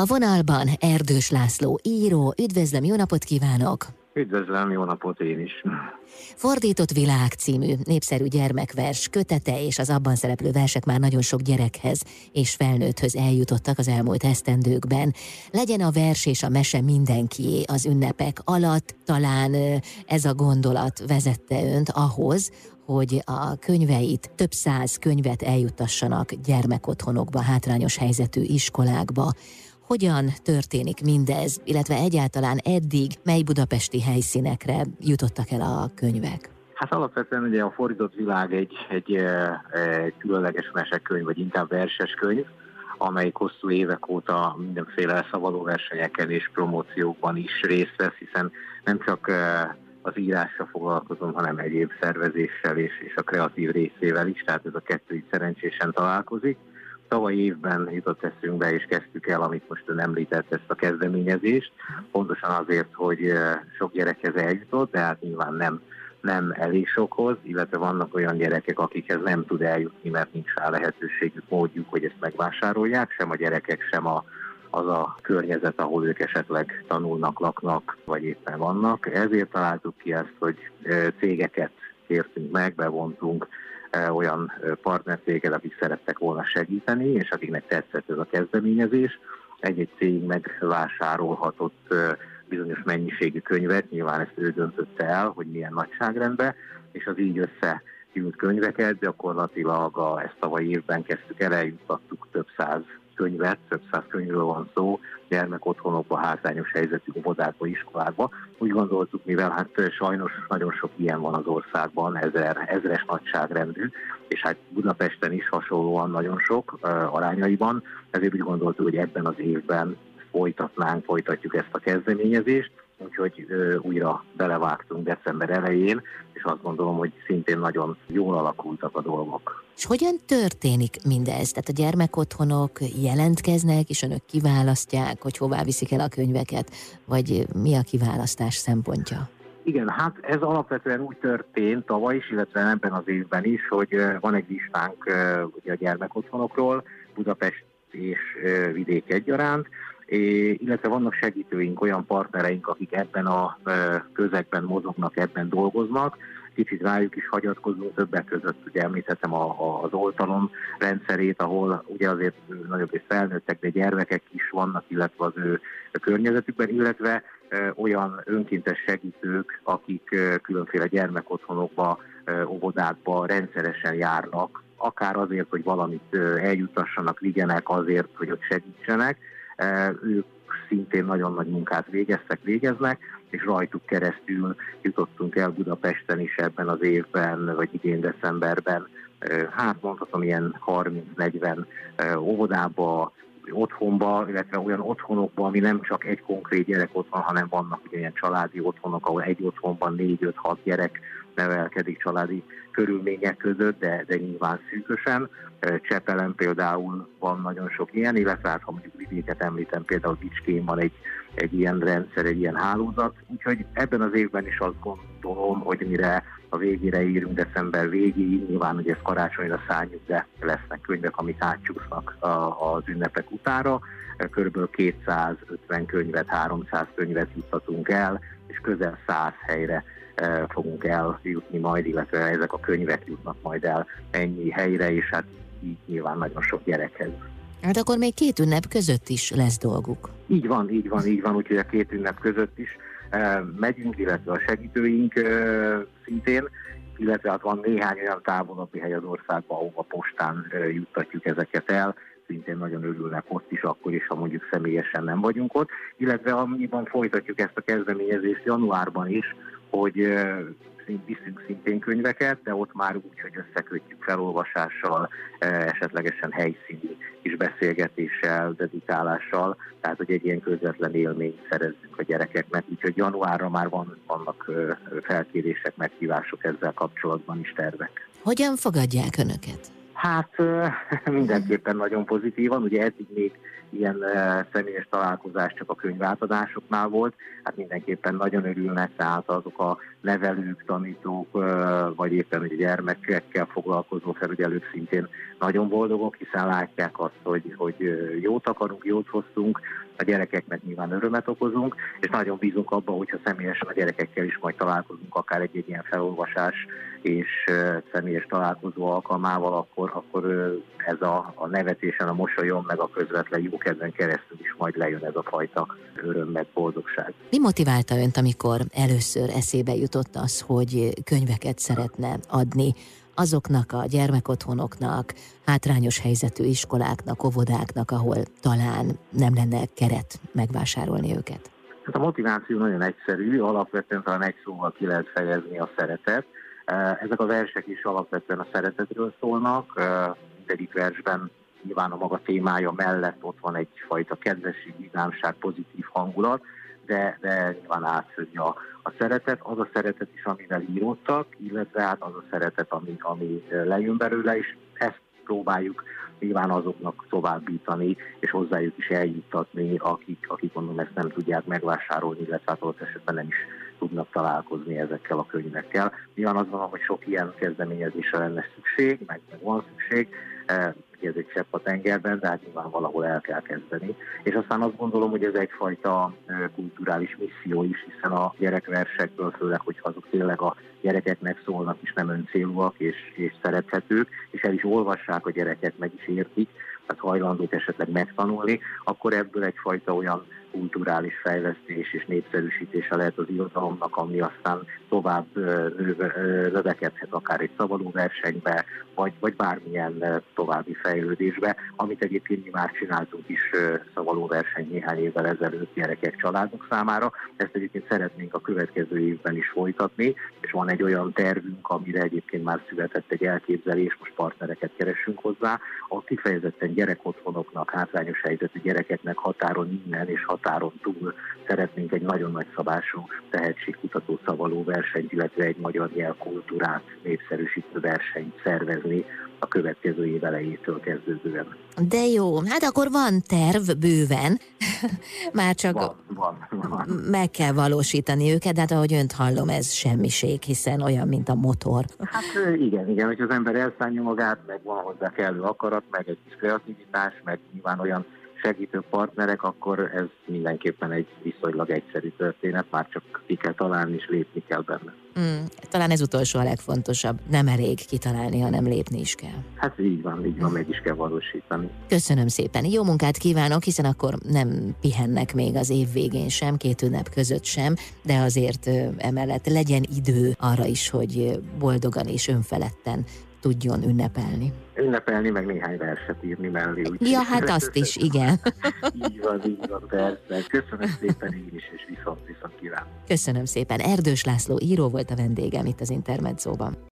A vonalban Erdős László író, üdvözlöm, jó napot kívánok! Üdvözlöm, jó napot én is! Fordított világ című népszerű gyermekvers kötete és az abban szereplő versek már nagyon sok gyerekhez és felnőtthöz eljutottak az elmúlt esztendőkben. Legyen a vers és a mese mindenkié az ünnepek alatt, talán ez a gondolat vezette önt ahhoz, hogy a könyveit, több száz könyvet eljuttassanak gyermekotthonokba, hátrányos helyzetű iskolákba. Hogyan történik mindez, illetve egyáltalán eddig mely budapesti helyszínekre jutottak el a könyvek? Hát alapvetően ugye a fordított világ egy, egy, egy különleges mesekönyv, vagy inkább verses könyv, amely hosszú évek óta mindenféle szabadó versenyeken és promóciókban is részt vesz, hiszen nem csak az írással foglalkozom, hanem egyéb szervezéssel és, és a kreatív részével is, tehát ez a kettő így szerencsésen találkozik. Tavaly évben jutott eszünkbe, és kezdtük el, amit most ön említett, ezt a kezdeményezést, pontosan azért, hogy sok gyerekhez eljutott, de hát nyilván nem, nem elég sokhoz, illetve vannak olyan gyerekek, akikhez nem tud eljutni, mert nincs rá lehetőségük, módjuk, hogy ezt megvásárolják, sem a gyerekek, sem a az a környezet, ahol ők esetleg tanulnak, laknak, vagy éppen vannak. Ezért találtuk ki ezt, hogy cégeket kértünk meg, bevontunk olyan partnercéget, akik szerettek volna segíteni, és akiknek tetszett ez a kezdeményezés. Egy-egy cég megvásárolhatott bizonyos mennyiségű könyvet, nyilván ezt ő döntötte el, hogy milyen nagyságrendben, és az így összegyűlt könyveket gyakorlatilag a, ezt tavaly évben kezdtük el, eljuttattuk több száz könyvet, több száz könyvről van szó, gyermekotthonokba, hátrányos helyzetű óvodákba, iskolákba. Úgy gondoltuk, mivel hát sajnos nagyon sok ilyen van az országban, ezer, ezres nagyságrendű, és hát Budapesten is hasonlóan nagyon sok uh, arányaiban, ezért úgy gondoltuk, hogy ebben az évben folytatnánk, folytatjuk ezt a kezdeményezést, úgyhogy ö, újra belevágtunk december elején, és azt gondolom, hogy szintén nagyon jól alakultak a dolgok. És hogyan történik mindez? Tehát a gyermekotthonok jelentkeznek, és önök kiválasztják, hogy hová viszik el a könyveket, vagy mi a kiválasztás szempontja? Igen, hát ez alapvetően úgy történt tavaly is, illetve ebben az évben is, hogy van egy listánk ugye a gyermekotthonokról, Budapest és vidék egyaránt, illetve vannak segítőink, olyan partnereink, akik ebben a közegben mozognak, ebben dolgoznak, kicsit rájuk is hagyatkozunk, többek között ugye említettem a, a, az oltalom rendszerét, ahol ugye azért nagyobb és felnőttek, de gyermekek is vannak, illetve az ő környezetükben, illetve e, olyan önkéntes segítők, akik e, különféle gyermekotthonokba, e, óvodákba rendszeresen járnak, akár azért, hogy valamit eljutassanak, vigyenek, azért, hogy ott segítsenek, ők szintén nagyon nagy munkát végeztek, végeznek, és rajtuk keresztül jutottunk el Budapesten is ebben az évben, vagy idén decemberben, hát mondhatom ilyen 30-40 óvodába, otthonba, illetve olyan otthonokba, ami nem csak egy konkrét gyerek otthon, hanem vannak ilyen családi otthonok, ahol egy otthonban 4-5-6 gyerek nevelkedik családi körülmények között, de, de nyilván szűkösen. Csepelen például van nagyon sok ilyen, illetve hát, ha mondjuk vidéket említem, például Bicskén van egy, egy ilyen rendszer, egy ilyen hálózat. Úgyhogy ebben az évben is azt gondolom, hogy mire a végére írunk december végéig, nyilván, hogy ez karácsonyra szálljuk, de lesznek könyvek, amik átcsúsznak az ünnepek utára. Körülbelül 250 könyvet, 300 könyvet juttatunk el, és közel 100 helyre fogunk eljutni majd, illetve ezek a könyvek jutnak majd el ennyi helyre, és hát így nyilván nagyon sok gyerekhez. Hát akkor még két ünnep között is lesz dolguk. Így van, így van, így van, úgyhogy a két ünnep között is megyünk, illetve a segítőink szintén, illetve hát van néhány olyan távolabbi hely az országban, ahova postán juttatjuk ezeket el, szintén nagyon örülnek ott is, akkor is, ha mondjuk személyesen nem vagyunk ott, illetve amiben folytatjuk ezt a kezdeményezést januárban is, hogy viszünk szintén könyveket, de ott már úgy, hogy összekötjük felolvasással, esetlegesen helyszíni is beszélgetéssel, dedikálással, tehát hogy egy ilyen közvetlen élményt szerezzünk a gyerekeknek, úgyhogy januárra már van, vannak felkérések, meghívások ezzel kapcsolatban is tervek. Hogyan fogadják Önöket? Hát mindenképpen nagyon pozitívan, ugye eddig még ilyen személyes találkozás csak a könyvátadásoknál volt, hát mindenképpen nagyon örülnek, tehát azok a nevelők, tanítók, vagy éppen a gyermekekkel foglalkozó felügyelők szintén nagyon boldogok, hiszen látják azt, hogy, hogy jót akarunk, jót hoztunk, a gyerekeknek nyilván örömet okozunk, és nagyon bízunk abban, hogyha személyesen a gyerekekkel is majd találkozunk, akár egy, egy ilyen felolvasás és személyes találkozó alkalmával, akkor, akkor ez a, a nevetésen, a mosolyon, meg a közvetlen jókedven keresztül is majd lejön ez a fajta öröm, meg boldogság. Mi motiválta önt, amikor először eszébe jutott az, hogy könyveket szeretne adni azoknak a gyermekotthonoknak, hátrányos helyzetű iskoláknak, óvodáknak, ahol talán nem lenne keret megvásárolni őket? Hát a motiváció nagyon egyszerű, alapvetően talán egy szóval ki lehet fejezni a szeretet. Ezek a versek is alapvetően a szeretetről szólnak, mindegyik versben nyilván a maga témája mellett ott van egyfajta kedvesség, vidámság, pozitív hangulat, de, de nyilván átszögy a, szeretet, az a szeretet is, amivel íródtak, illetve hát az a szeretet, ami, ami lejön belőle, és ezt próbáljuk nyilván azoknak továbbítani, és hozzájuk is eljuttatni, akik, akik mondom ezt nem tudják megvásárolni, illetve hát ott esetben nem is tudnak találkozni ezekkel a könyvekkel. Nyilván azt gondolom, hogy sok ilyen kezdeményezésre lenne szükség, meg, meg van szükség, ez egy csepp a tengerben, de hát nyilván valahol el kell kezdeni. És aztán azt gondolom, hogy ez egyfajta kulturális misszió is, hiszen a gyerekversekből, főleg, hogy azok tényleg a gyerekeknek szólnak, és nem öncélúak és, és szerethetők, és el is olvassák a gyerekek, meg is értik, tehát hajlandók esetleg megtanulni, akkor ebből egyfajta olyan kulturális fejlesztés és népszerűsítése lehet az irodalomnak, ami aztán tovább növekedhet akár egy szabadó versenybe, vagy, vagy bármilyen további fejlődésbe, amit egyébként mi már csináltunk is szavaló verseny néhány évvel ezelőtt gyerekek, családok számára. Ezt egyébként szeretnénk a következő évben is folytatni, és van egy olyan tervünk, amire egyébként már született egy elképzelés, most partnereket keresünk hozzá, a kifejezetten gyerekotthonoknak, hátrányos helyzetű gyerekeknek határon innen és határon túl szeretnénk egy nagyon nagy szabású tehetségkutató szavaló versenyt, illetve egy magyar nyelvkultúrát népszerűsítő versenyt szervezni a következő év elejétől kezdődően. De jó, hát akkor van terv bőven, már csak van, van, van. meg kell valósítani őket, de hát ahogy önt hallom, ez semmiség, hiszen olyan, mint a motor. Hát igen, igen, hogy az ember elszállja magát, meg van hozzá kellő akarat, meg egy kis kreativitás, meg nyilván olyan segítő partnerek, akkor ez mindenképpen egy viszonylag egyszerű történet, már csak ki kell találni és lépni kell benne. Mm, talán ez utolsó a legfontosabb. Nem elég kitalálni, hanem lépni is kell. Hát így van, így van, meg is kell valósítani. Köszönöm szépen. Jó munkát kívánok, hiszen akkor nem pihennek még az év végén sem, két ünnep között sem, de azért emellett legyen idő arra is, hogy boldogan és önfeledten tudjon ünnepelni. Ünnepelni, meg néhány verset írni mellé. Úgy ja, hát azt is, igen. így van, így van, persze. Köszönöm szépen én is, és viszont, viszont kívánok. Köszönöm szépen. Erdős László író volt a vendégem itt az Intermedzóban.